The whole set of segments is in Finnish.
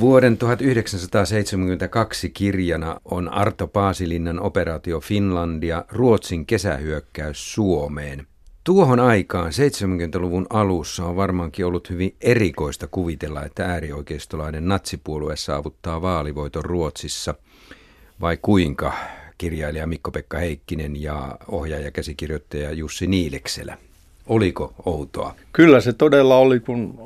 Vuoden 1972 kirjana on Arto Paasilinnan operaatio Finlandia, Ruotsin kesähyökkäys Suomeen. Tuohon aikaan 70-luvun alussa on varmaankin ollut hyvin erikoista kuvitella, että äärioikeistolainen natsipuolue saavuttaa vaalivoiton Ruotsissa. Vai kuinka, kirjailija Mikko-Pekka Heikkinen ja ohjaaja käsikirjoittaja Jussi Niilekselä. Oliko outoa? Kyllä se todella oli, kun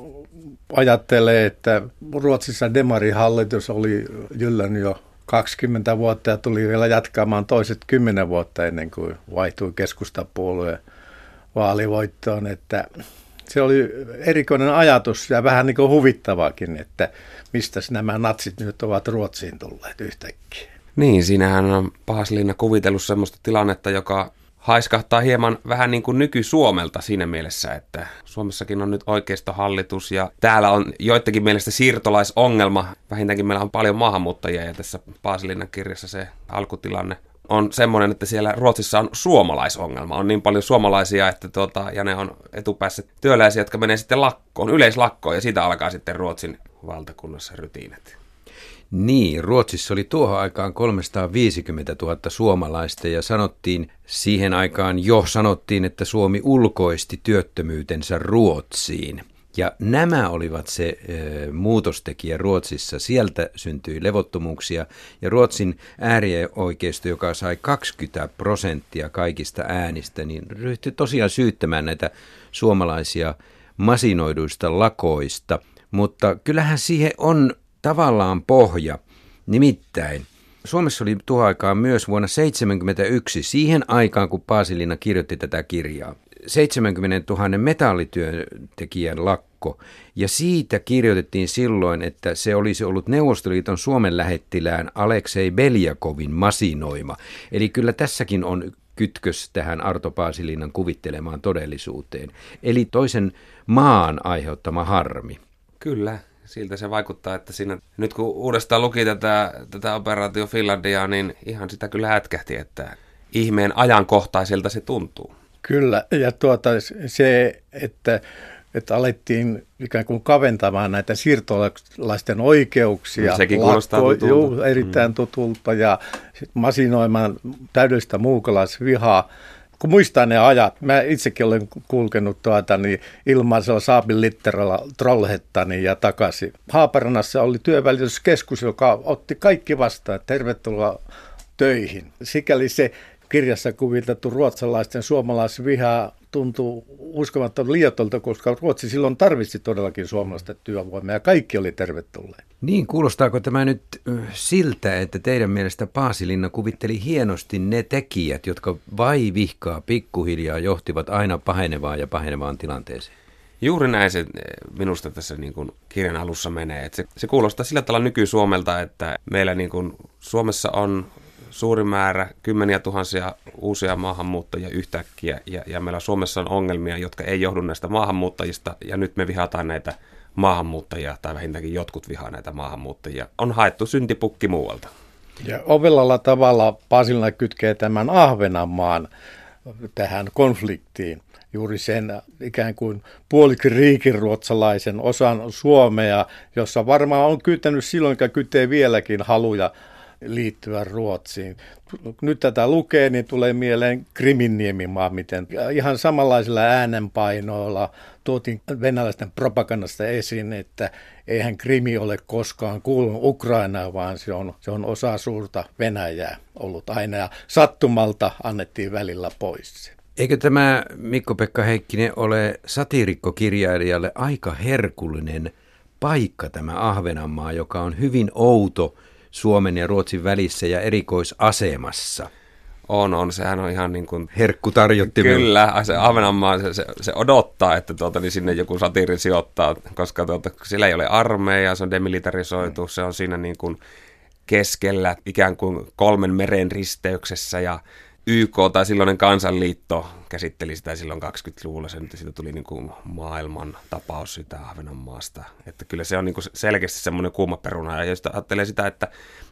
ajattelee, että Ruotsissa demarihallitus oli jyllän jo 20 vuotta ja tuli vielä jatkamaan toiset 10 vuotta ennen kuin vaihtui keskustapuolueen vaalivoittoon, että se oli erikoinen ajatus ja vähän niin kuin huvittavakin, että mistä nämä natsit nyt ovat Ruotsiin tulleet yhtäkkiä. Niin, siinähän on Paaslinna kuvitellut sellaista tilannetta, joka haiskahtaa hieman vähän niin kuin nyky-Suomelta siinä mielessä, että Suomessakin on nyt oikeistohallitus ja täällä on joidenkin mielestä siirtolaisongelma. Vähintäänkin meillä on paljon maahanmuuttajia ja tässä Paasilinnan kirjassa se alkutilanne on semmoinen, että siellä Ruotsissa on suomalaisongelma. On niin paljon suomalaisia, että tuota, ja ne on etupäässä työläisiä, jotka menee sitten lakkoon, yleislakkoon, ja siitä alkaa sitten Ruotsin valtakunnassa rytiinät. Niin, Ruotsissa oli tuohon aikaan 350 000 suomalaista ja sanottiin siihen aikaan jo sanottiin, että Suomi ulkoisti työttömyytensä Ruotsiin. Ja nämä olivat se e, muutostekijä Ruotsissa. Sieltä syntyi levottomuuksia ja Ruotsin äärioikeisto, joka sai 20 prosenttia kaikista äänistä, niin ryhtyi tosiaan syyttämään näitä suomalaisia masinoiduista lakoista. Mutta kyllähän siihen on tavallaan pohja. Nimittäin Suomessa oli tuohon aikaan myös vuonna 1971, siihen aikaan kun Paasilina kirjoitti tätä kirjaa, 70 000 metallityöntekijän lakko. Ja siitä kirjoitettiin silloin, että se olisi ollut Neuvostoliiton Suomen lähettilään Aleksei Beljakovin masinoima. Eli kyllä tässäkin on kytkös tähän Arto Paasilinan kuvittelemaan todellisuuteen. Eli toisen maan aiheuttama harmi. Kyllä, siltä se vaikuttaa, että siinä nyt kun uudestaan luki tätä, tätä operaatio Finlandia, niin ihan sitä kyllä hätkähti, että ihmeen ajankohtaiselta se tuntuu. Kyllä, ja tuota, se, että, että alettiin ikään kuin kaventamaan näitä siirtolaisten oikeuksia. No, sekin kuulostaa lakko, tutulta. Juu, erittäin mm. tutulta ja masinoimaan täydellistä muukalaisvihaa kun muistaa ne ajat, mä itsekin olen kulkenut tuota, niin ilmaisella saapin litteralla Trollhettani ja takaisin. Haaparannassa oli työvälityskeskus, joka otti kaikki vastaan, tervetuloa töihin. Sikäli se kirjassa kuvitettu ruotsalaisten suomalaisviha tuntuu uskomattoman liiotolta, koska Ruotsi silloin tarvitsi todellakin suomalaista työvoimaa ja kaikki oli tervetulleet. Niin, kuulostaako tämä nyt siltä, että teidän mielestä Paasilinna kuvitteli hienosti ne tekijät, jotka vai vihkaa pikkuhiljaa johtivat aina pahenevaan ja pahenevaan tilanteeseen? Juuri näin se minusta tässä niin kuin kirjan alussa menee. Että se, se kuulostaa sillä tavalla nyky-Suomelta, että meillä niin kuin Suomessa on suuri määrä, kymmeniä tuhansia uusia maahanmuuttajia yhtäkkiä, ja, ja meillä Suomessa on ongelmia, jotka ei johdu näistä maahanmuuttajista, ja nyt me vihataan näitä maahanmuuttajia, tai vähintäänkin jotkut vihaa näitä maahanmuuttajia. On haettu syntipukki muualta. Ja ovellalla tavalla Pasilina kytkee tämän Ahvenanmaan tähän konfliktiin juuri sen ikään kuin puolikriikin osan Suomea, jossa varmaan on kytänyt silloin, kytee vieläkin haluja liittyä Ruotsiin. Nyt tätä lukee, niin tulee mieleen Kriminniemimaa, miten ihan samanlaisilla äänenpainoilla tuotiin venäläisten propagandasta esiin, että eihän Krimi ole koskaan kuulunut Ukrainaan, vaan se on, se on osa suurta Venäjää ollut aina ja sattumalta annettiin välillä pois. Eikö tämä Mikko-Pekka Heikkinen ole satiirikkokirjailijalle aika herkullinen paikka tämä Ahvenanmaa, joka on hyvin outo – Suomen ja Ruotsin välissä ja erikoisasemassa. On, on. Sehän on ihan niin kuin... Herkku. Kyllä, se Ahvenanmaa, se, se, se, odottaa, että tuota, niin sinne joku satiiri sijoittaa, koska tuota, sillä ei ole armeija, se on demilitarisoitu, se on siinä niin kuin keskellä ikään kuin kolmen meren risteyksessä ja YK tai silloinen kansanliitto käsitteli sitä silloin 20-luvulla, se nyt siitä tuli niin kuin maailman tapaus sitä Ahvenanmaasta. Että kyllä se on niin kuin selkeästi semmoinen kuuma peruna. Ja jos ajattelee sitä, että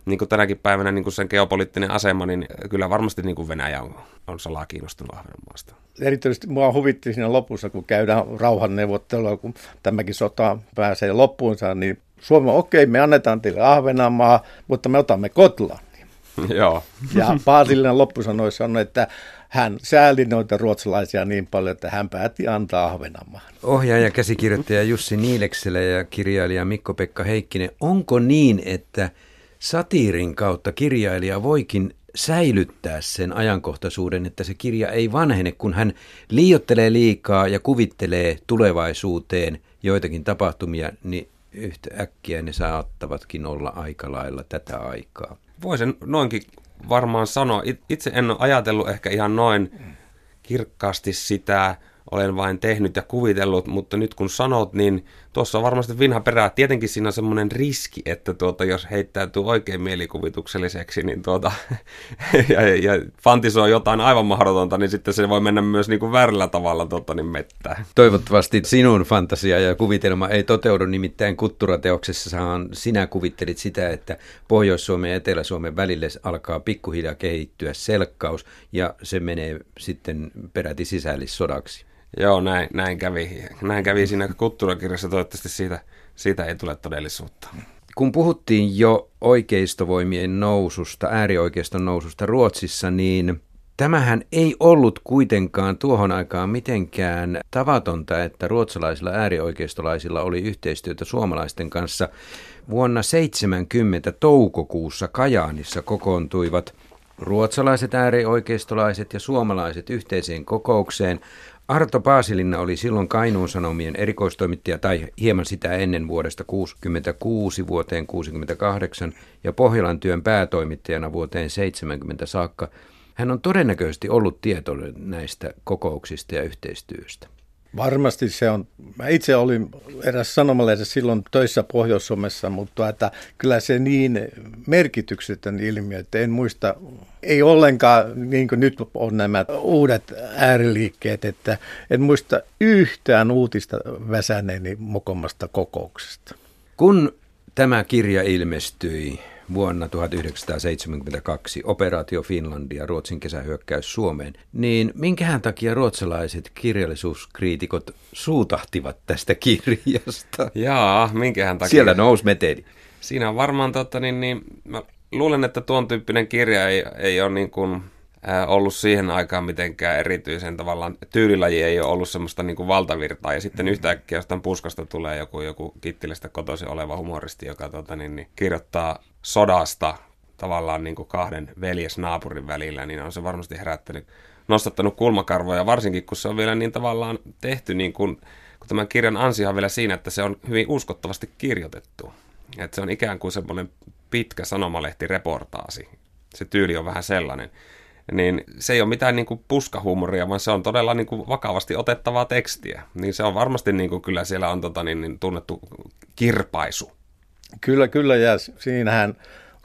niin kuin tänäkin päivänä niin kuin sen geopoliittinen asema, niin kyllä varmasti niin kuin Venäjä on, on salaa kiinnostunut Ahvenanmaasta. Erityisesti mua huvitti siinä lopussa, kun käydään rauhanneuvottelua, kun tämäkin sota pääsee loppuunsa, niin Suomi, okei, okay, me annetaan teille Ahvenanmaa, mutta me otamme Kotlannin. Joo. Ja Paasillinen loppusanoissa sanoi, että hän sääli noita ruotsalaisia niin paljon, että hän päätti antaa Ahvenanmaan. Ohjaaja, käsikirjoittaja Jussi Niilekselä ja kirjailija Mikko-Pekka Heikkinen, onko niin, että satiirin kautta kirjailija voikin säilyttää sen ajankohtaisuuden, että se kirja ei vanhene, kun hän liiottelee liikaa ja kuvittelee tulevaisuuteen joitakin tapahtumia, niin yhtä äkkiä ne saattavatkin olla aika lailla tätä aikaa. Voisin noinkin varmaan sanoa. Itse en ole ajatellut ehkä ihan noin kirkkaasti sitä, olen vain tehnyt ja kuvitellut, mutta nyt kun sanot, niin tuossa on varmasti vinha perää. Tietenkin siinä on semmoinen riski, että tuota, jos heittäytyy oikein mielikuvitukselliseksi niin tuota, ja, ja fantisoi jotain aivan mahdotonta, niin sitten se voi mennä myös niin kuin väärällä tavalla tuota, niin mettää. Toivottavasti sinun fantasia ja kuvitelma ei toteudu, nimittäin kutturateoksessahan sinä kuvittelit sitä, että Pohjois-Suomen ja Etelä-Suomen välille alkaa pikkuhiljaa kehittyä selkkaus ja se menee sitten peräti sisällissodaksi. Joo, näin, näin, kävi. Näin kävi siinä kulttuurakirjassa. Toivottavasti siitä, siitä ei tule todellisuutta. Kun puhuttiin jo oikeistovoimien noususta, äärioikeiston noususta Ruotsissa, niin tämähän ei ollut kuitenkaan tuohon aikaan mitenkään tavatonta, että ruotsalaisilla äärioikeistolaisilla oli yhteistyötä suomalaisten kanssa. Vuonna 70 toukokuussa Kajaanissa kokoontuivat ruotsalaiset äärioikeistolaiset ja suomalaiset yhteiseen kokoukseen Arto Paasilinna oli silloin Kainuun Sanomien erikoistoimittaja tai hieman sitä ennen vuodesta 1966 vuoteen 1968 ja Pohjolan työn päätoimittajana vuoteen 70 saakka. Hän on todennäköisesti ollut tietoinen näistä kokouksista ja yhteistyöstä. Varmasti se on. Mä itse olin eräs sanomalehdessä silloin töissä Pohjois-Suomessa, mutta että kyllä se niin merkityksetön ilmiö, että en muista, ei ollenkaan niin kuin nyt on nämä uudet ääriliikkeet, että en muista yhtään uutista väsäneeni mokomasta kokouksesta. Kun tämä kirja ilmestyi, vuonna 1972 Operaatio Finlandia, Ruotsin kesähyökkäys Suomeen, niin minkähän takia ruotsalaiset kirjallisuuskriitikot suutahtivat tästä kirjasta? Jaa, minkähän takia? Siellä nousi meteli. Siinä on varmaan, totta, niin, niin, mä luulen, että tuon tyyppinen kirja ei, ei ole niin kuin ollut siihen aikaan mitenkään erityisen tavallaan, tyylilaji ei ole ollut semmoista niin kuin valtavirtaa, ja sitten yhtäkkiä jostain puskasta tulee joku, joku kittilästä kotoisin oleva humoristi, joka tota, niin, niin, kirjoittaa sodasta tavallaan niin kuin kahden veljesnaapurin välillä, niin on se varmasti herättänyt, nostattanut kulmakarvoja, varsinkin kun se on vielä niin tavallaan tehty, niin kuin, kun tämän kirjan ansio on vielä siinä, että se on hyvin uskottavasti kirjoitettu. Että se on ikään kuin semmoinen pitkä sanomalehtireportaasi. Se tyyli on vähän sellainen niin se ei ole mitään niin kuin puskahuumoria, vaan se on todella niin kuin vakavasti otettavaa tekstiä. Niin se on varmasti niin kuin kyllä siellä on tota, niin, niin tunnettu kirpaisu. Kyllä, kyllä, ja siinähän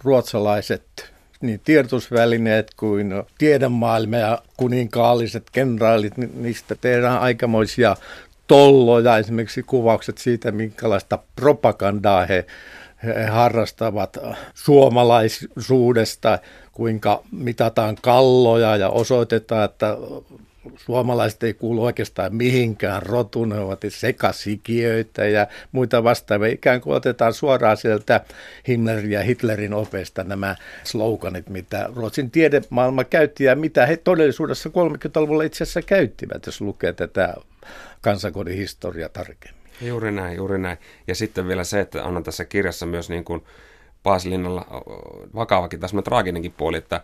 ruotsalaiset niin tiedotusvälineet kuin tiedemaailma ja kuninkaalliset kenraalit, niin niistä tehdään aikamoisia tolloja, esimerkiksi kuvaukset siitä, minkälaista propagandaa he, he harrastavat suomalaisuudesta kuinka mitataan kalloja ja osoitetaan, että suomalaiset ei kuulu oikeastaan mihinkään rotuun, ne ovat sekasikiöitä ja muita vastaavia. Ikään kuin otetaan suoraan sieltä Himmlerin ja Hitlerin opeista nämä sloganit, mitä Ruotsin tiedemaailma käytti ja mitä he todellisuudessa 30-luvulla itse asiassa käyttivät, jos lukee tätä kansakodin historiaa tarkemmin. Juuri näin, juuri näin. Ja sitten vielä se, että annan tässä kirjassa myös niin kuin Paasilinnalla vakavakin, tässä traaginenkin puoli, että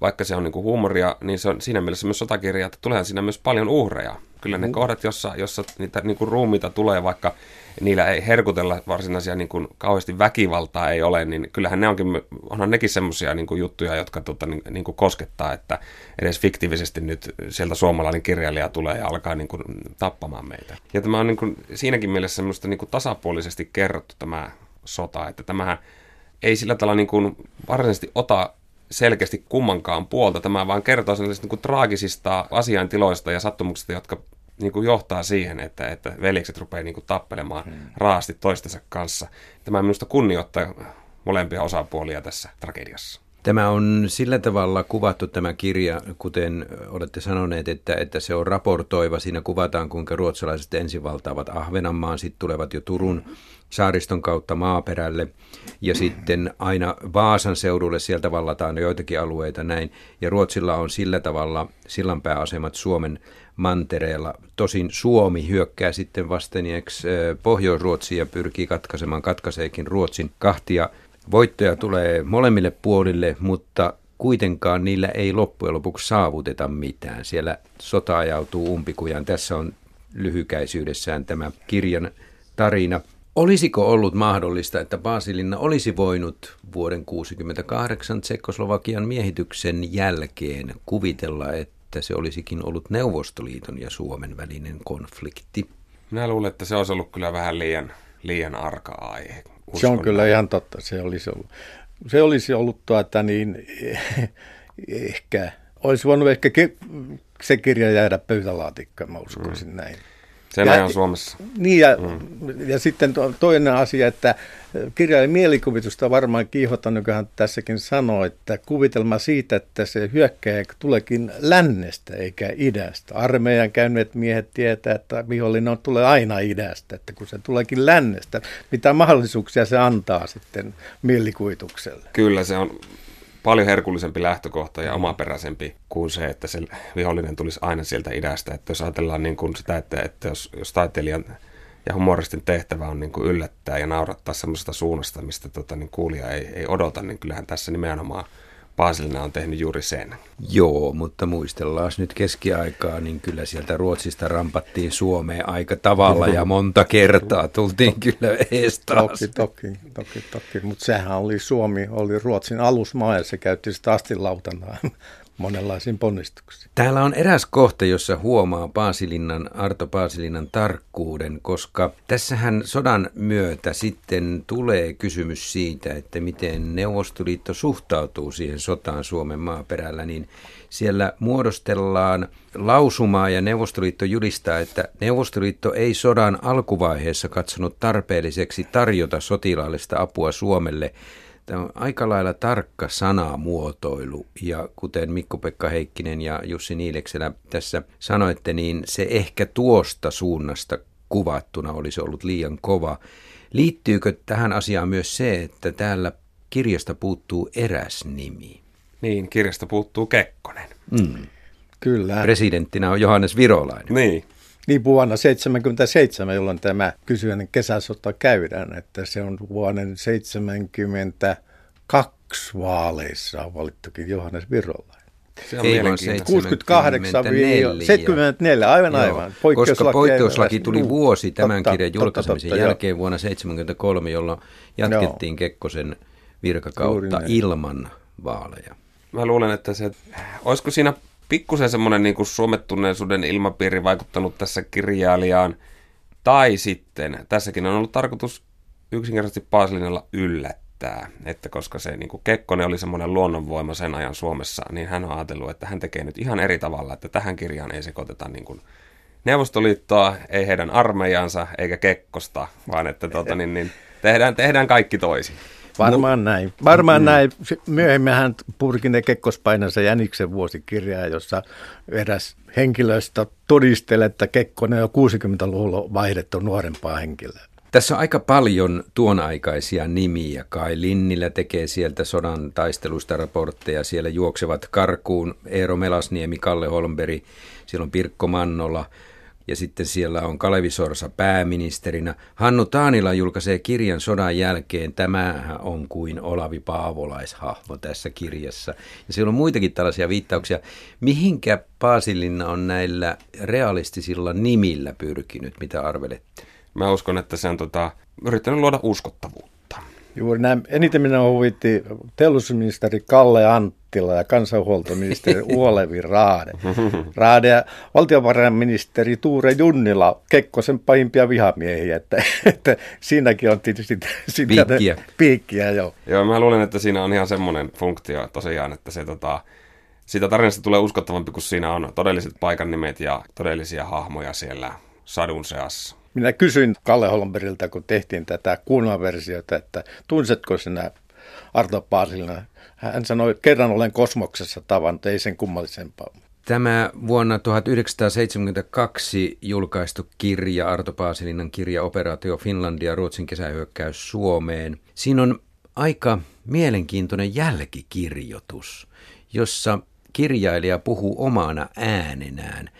vaikka se on niin kuin huumoria, niin se on siinä mielessä myös sotakirja, että tuleehan siinä myös paljon uhreja. Kyllä ne mm. kohdat, jossa, jossa niitä niin kuin ruumiita tulee, vaikka niillä ei herkutella varsinaisia niin kuin, kauheasti väkivaltaa ei ole, niin kyllähän ne onkin, onhan nekin semmoisia niin juttuja, jotka tota, niin, niin kuin koskettaa, että edes fiktiivisesti nyt sieltä suomalainen kirjailija tulee ja alkaa niin kuin, tappamaan meitä. Ja tämä on niin kuin, siinäkin mielessä semmoista niin kuin tasapuolisesti kerrottu tämä sota, että tämähän ei sillä tavalla niin kuin varsinaisesti ota selkeästi kummankaan puolta. Tämä vaan kertoo sellaisista niin kuin traagisista asiaintiloista ja sattumuksista, jotka niin kuin johtaa siihen, että, että veljekset rupeaa niin kuin tappelemaan hmm. raasti toistensa kanssa. Tämä minusta kunnioittaa molempia osapuolia tässä tragediassa. Tämä on sillä tavalla kuvattu tämä kirja, kuten olette sanoneet, että, että se on raportoiva. Siinä kuvataan, kuinka ruotsalaiset ensin valtaavat Ahvenanmaan, sitten tulevat jo Turun saariston kautta maaperälle ja sitten aina Vaasan seudulle sieltä vallataan joitakin alueita näin. Ja Ruotsilla on sillä tavalla sillanpääasemat Suomen mantereella. Tosin Suomi hyökkää sitten vastenieksi Pohjois-Ruotsiin ja pyrkii katkaisemaan, katkaiseekin Ruotsin kahtia. Voittoja tulee molemmille puolille, mutta kuitenkaan niillä ei loppujen lopuksi saavuteta mitään. Siellä sota ajautuu umpikujan. Tässä on lyhykäisyydessään tämä kirjan tarina. Olisiko ollut mahdollista, että Basilinna olisi voinut vuoden 1968 Tsekoslovakian miehityksen jälkeen kuvitella, että se olisikin ollut Neuvostoliiton ja Suomen välinen konflikti? Minä luulen, että se olisi ollut kyllä vähän liian, liian arka aihe. Uskon se on kyllä ihan totta. Se olisi ollut, se olisi ollut tuota niin, ehkä, olisi voinut ehkä se kirja jäädä pöytälaatikkoon, mä uskoisin mm. näin. Sen ja, ajan Suomessa. Niin ja, mm. ja sitten toinen asia, että kirjailijan mielikuvitusta varmaan kiihottanut, joka hän tässäkin sanoi, että kuvitelma siitä, että se hyökkäjä tuleekin lännestä eikä idästä. Armeijan käyneet miehet tietää, että vihollinen tulee aina idästä, että kun se tuleekin lännestä, mitä mahdollisuuksia se antaa sitten mielikuvitukselle. Kyllä se on paljon herkullisempi lähtökohta ja omaperäisempi kuin se, että se vihollinen tulisi aina sieltä idästä. Että jos ajatellaan niin kuin sitä, että, että jos, jos taiteilijan ja humoristin tehtävä on niin kuin yllättää ja naurattaa semmoisesta suunnasta, mistä tota, niin kuulija ei, ei odota, niin kyllähän tässä nimenomaan – Paasilina on tehnyt juuri sen. Joo, mutta muistellaan nyt keskiaikaa, niin kyllä sieltä Ruotsista rampattiin Suomeen aika tavalla ja monta kertaa tultiin kyllä ees taas. Toki, toki, toki, toki. mutta sehän oli Suomi, oli Ruotsin alusmaa ja se käytti sitä astinlautana monenlaisiin ponnistuksiin. Täällä on eräs kohta, jossa huomaa Paasilinnan, Arto Paasilinnan tarkkuuden, koska tässähän sodan myötä sitten tulee kysymys siitä, että miten Neuvostoliitto suhtautuu siihen sotaan Suomen maaperällä, niin siellä muodostellaan lausumaa ja Neuvostoliitto julistaa, että Neuvostoliitto ei sodan alkuvaiheessa katsonut tarpeelliseksi tarjota sotilaallista apua Suomelle – Tämä on aika lailla tarkka sanamuotoilu ja kuten Mikko-Pekka Heikkinen ja Jussi Niilekselä tässä sanoitte, niin se ehkä tuosta suunnasta kuvattuna olisi ollut liian kova. Liittyykö tähän asiaan myös se, että täällä kirjasta puuttuu eräs nimi? Niin, kirjasta puuttuu Kekkonen. Mm. Kyllä. Presidenttinä on Johannes Virolainen. Niin. Niin vuonna 1977, jolloin tämä kysyjän kesäsota käydään, että se on vuoden 72 vaaleissa on valittukin Johannes Virolainen. Se on Ei 68 74, aivan Joo, aivan. Koska poikkeuslaki tuli vuosi tämän totta, kirjan julkaisemisen totta, totta, jälkeen jo. vuonna 1973, jolloin jatkettiin Joo. Kekkosen virkakautta ilman vaaleja. Mä luulen, että se, olisiko siinä pikkusen semmoinen niin suomettuneisuuden ilmapiiri vaikuttanut tässä kirjailijaan. Tai sitten, tässäkin on ollut tarkoitus yksinkertaisesti Paasilinalla yllättää, että koska se niin kuin Kekkonen oli semmoinen luonnonvoima sen ajan Suomessa, niin hän on ajatellut, että hän tekee nyt ihan eri tavalla, että tähän kirjaan ei sekoiteta niin kuin Neuvostoliittoa, ei heidän armeijansa eikä Kekkosta, vaan että tuota, niin, niin, tehdään, tehdään kaikki toisin. Varmaan näin. Varmaan mm. näin. Myöhemmin hän purki ne Kekkospainansa Jäniksen vuosikirjaa, jossa eräs henkilöstä todistelee, että Kekkonen on 60-luvulla vaihdettu nuorempaa henkilöä. Tässä on aika paljon tuonaikaisia nimiä. Kai Linnillä tekee sieltä sodan taistelusta raportteja. Siellä juoksevat karkuun Eero Melasniemi, Kalle Holmberg, siellä on Pirkko Mannola – ja sitten siellä on Kalevi Sorsa pääministerinä. Hannu Taanila julkaisee kirjan sodan jälkeen. Tämähän on kuin Olavi Paavolaishahmo tässä kirjassa. Ja siellä on muitakin tällaisia viittauksia. Mihinkä Paasilinna on näillä realistisilla nimillä pyrkinyt, mitä arvelette? Mä uskon, että se on tota, yrittänyt luoda uskottavuutta. Juuri näin. Eniten minä huvitti teollisuusministeri Kalle Anttila ja kansanhuoltoministeri Uolevi Raade. Raade ja valtiovarainministeri Tuure Junnila, Kekkosen pahimpia vihamiehiä, että, että siinäkin on tietysti sitä piikkiä. piikkiä jo. Joo, mä luulen, että siinä on ihan semmoinen funktio tosiaan, että se tota, siitä tarinasta tulee uskottavampi, kun siinä on todelliset paikan nimet ja todellisia hahmoja siellä sadun seassa. Minä kysyin Kalle Holmberilta, kun tehtiin tätä kuunnelversiota, että tunsetko sinä Arto Paasilina? Hän sanoi, että kerran olen kosmoksessa tavannut, ei sen kummallisempaa. Tämä vuonna 1972 julkaistu kirja, Arto Paasilinnan kirja Operaatio Finlandia, Ruotsin kesähyökkäys Suomeen. Siinä on aika mielenkiintoinen jälkikirjoitus, jossa kirjailija puhuu omana äänenään.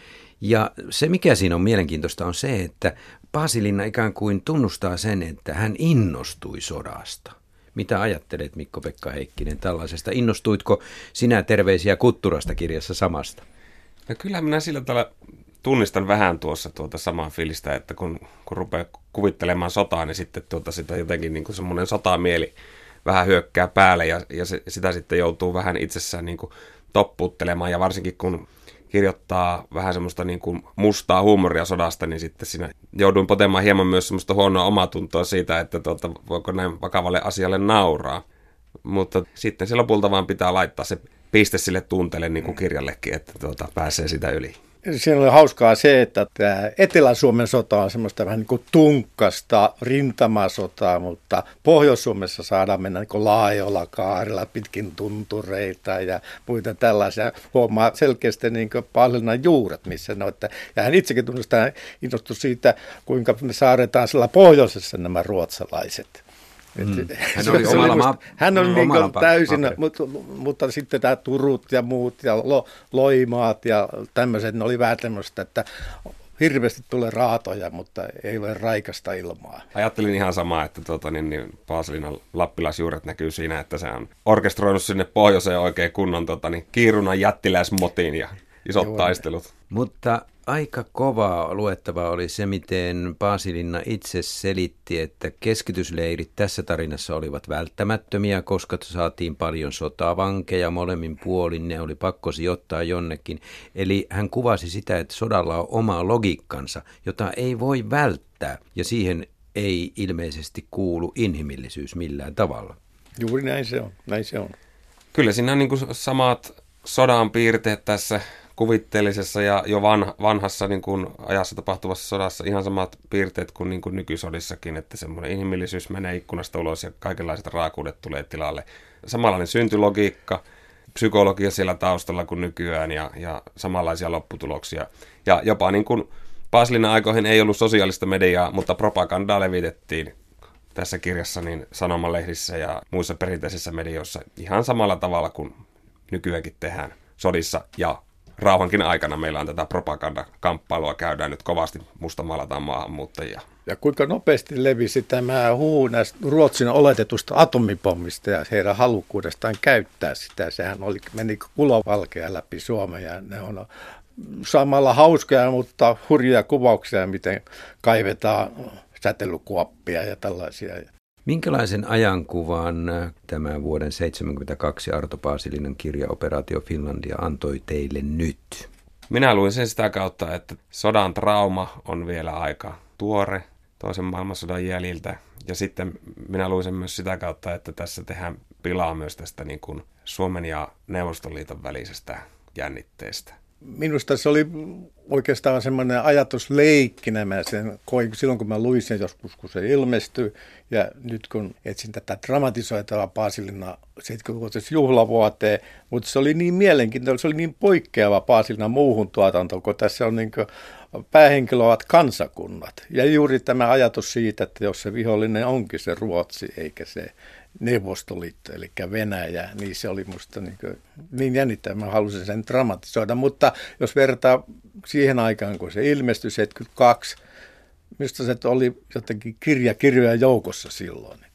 Ja se, mikä siinä on mielenkiintoista, on se, että Paasilinna ikään kuin tunnustaa sen, että hän innostui sodasta. Mitä ajattelet Mikko-Pekka Heikkinen tällaisesta? Innostuitko sinä terveisiä Kutturasta kirjassa samasta? No kyllä minä sillä tavalla tunnistan vähän tuossa tuota samaa fiilistä, että kun, kun rupeaa kuvittelemaan sotaa, niin sitten tuota sitä jotenkin niin semmoinen sotamieli vähän hyökkää päälle ja, ja se, sitä sitten joutuu vähän itsessään niin kuin toppuuttelemaan ja varsinkin kun kirjoittaa vähän semmoista niin kuin mustaa huumoria sodasta, niin sitten siinä jouduin potemaan hieman myös semmoista huonoa omatuntoa siitä, että tuota, voiko näin vakavalle asialle nauraa. Mutta sitten se lopulta vaan pitää laittaa se piste sille tunteelle niin kuin kirjallekin, että tuota, pääsee sitä yli. Siinä oli hauskaa se, että tämä Etelä-Suomen sota on semmoista vähän niin kuin tunkkasta rintamasotaa, mutta Pohjois-Suomessa saadaan mennä niin laajoilla kaarilla pitkin tuntureita ja muita tällaisia. Huomaa selkeästi niin paljon juuret, missä ne on. Ja hän itsekin tunnustaa innostus siitä, kuinka me saadaan sillä pohjoisessa nämä ruotsalaiset. Mm. Hän oli omalla ma- Hän on niin täysin, mutta, mutta sitten tämä Turut ja muut ja lo, Loimaat ja tämmöiset, ne oli vähän tämmöistä, että hirveästi tulee raatoja, mutta ei ole raikasta ilmaa. Ajattelin ihan samaa, että tuota, niin, niin Paasilinan lappilaisjuuret näkyy siinä, että se on orkestroinut sinne pohjoiseen oikein kunnon tuota, niin, kiirunan jättiläismotiin ja isot Joo, taistelut. Mutta aika kovaa luettavaa oli se, miten Paasilinna itse selitti, että keskitysleirit tässä tarinassa olivat välttämättömiä, koska saatiin paljon sotavankeja molemmin puolin, ne oli pakko sijoittaa jonnekin. Eli hän kuvasi sitä, että sodalla on oma logiikkansa, jota ei voi välttää, ja siihen ei ilmeisesti kuulu inhimillisyys millään tavalla. Juuri näin se on, näin se on. Kyllä siinä on niin samat sodan piirteet tässä kuvitteellisessa ja jo vanha, vanhassa niin kuin ajassa tapahtuvassa sodassa ihan samat piirteet kuin, niin kuin nykysodissakin, että semmoinen inhimillisyys menee ikkunasta ulos ja kaikenlaiset raakuudet tulee tilalle. Samanlainen syntylogiikka, psykologia siellä taustalla kuin nykyään ja, ja samanlaisia lopputuloksia. Ja jopa niin kuin Paslina aikoihin ei ollut sosiaalista mediaa, mutta propagandaa levitettiin tässä kirjassa niin sanomalehdissä ja muissa perinteisissä medioissa ihan samalla tavalla kuin nykyäänkin tehdään sodissa ja rauhankin aikana meillä on tätä propagandakamppailua, käydään nyt kovasti mustamalataan maahanmuuttajia. Ja kuinka nopeasti levisi tämä huu näistä Ruotsin oletetusta atomipommista ja heidän halukkuudestaan käyttää sitä. Sehän oli, meni kulovalkea läpi Suomea ja ne on samalla hauskoja, mutta hurjia kuvauksia, miten kaivetaan säteilykuoppia ja tällaisia. Minkälaisen ajankuvan tämä vuoden 1972 Arto Paasilinen kirja Operaatio Finlandia antoi teille nyt? Minä luin sen sitä kautta, että sodan trauma on vielä aika tuore toisen maailmansodan jäljiltä. Ja sitten minä luin sen myös sitä kautta, että tässä tehdään pilaa myös tästä niin kuin Suomen ja Neuvostoliiton välisestä jännitteestä. Minusta se oli oikeastaan semmoinen ajatusleikkinä. Mä sen koin silloin, kun mä luin sen joskus, kun se ilmestyi. Ja nyt kun etsin tätä dramatisoitavaa Paasilina 70-vuotias juhlavuoteen, mutta se oli niin mielenkiintoinen, se oli niin poikkeava Paasilina muuhun tuotantoon, kun tässä on niin päähenkilö ovat kansakunnat. Ja juuri tämä ajatus siitä, että jos se vihollinen onkin se Ruotsi, eikä se Neuvostoliitto, eli Venäjä, niin se oli minusta niin, niin jännittävä, mä halusin sen dramatisoida. Mutta jos vertaa siihen aikaan, kun se ilmestyi 72, minusta se oli jotenkin kirja kirjoja joukossa silloin.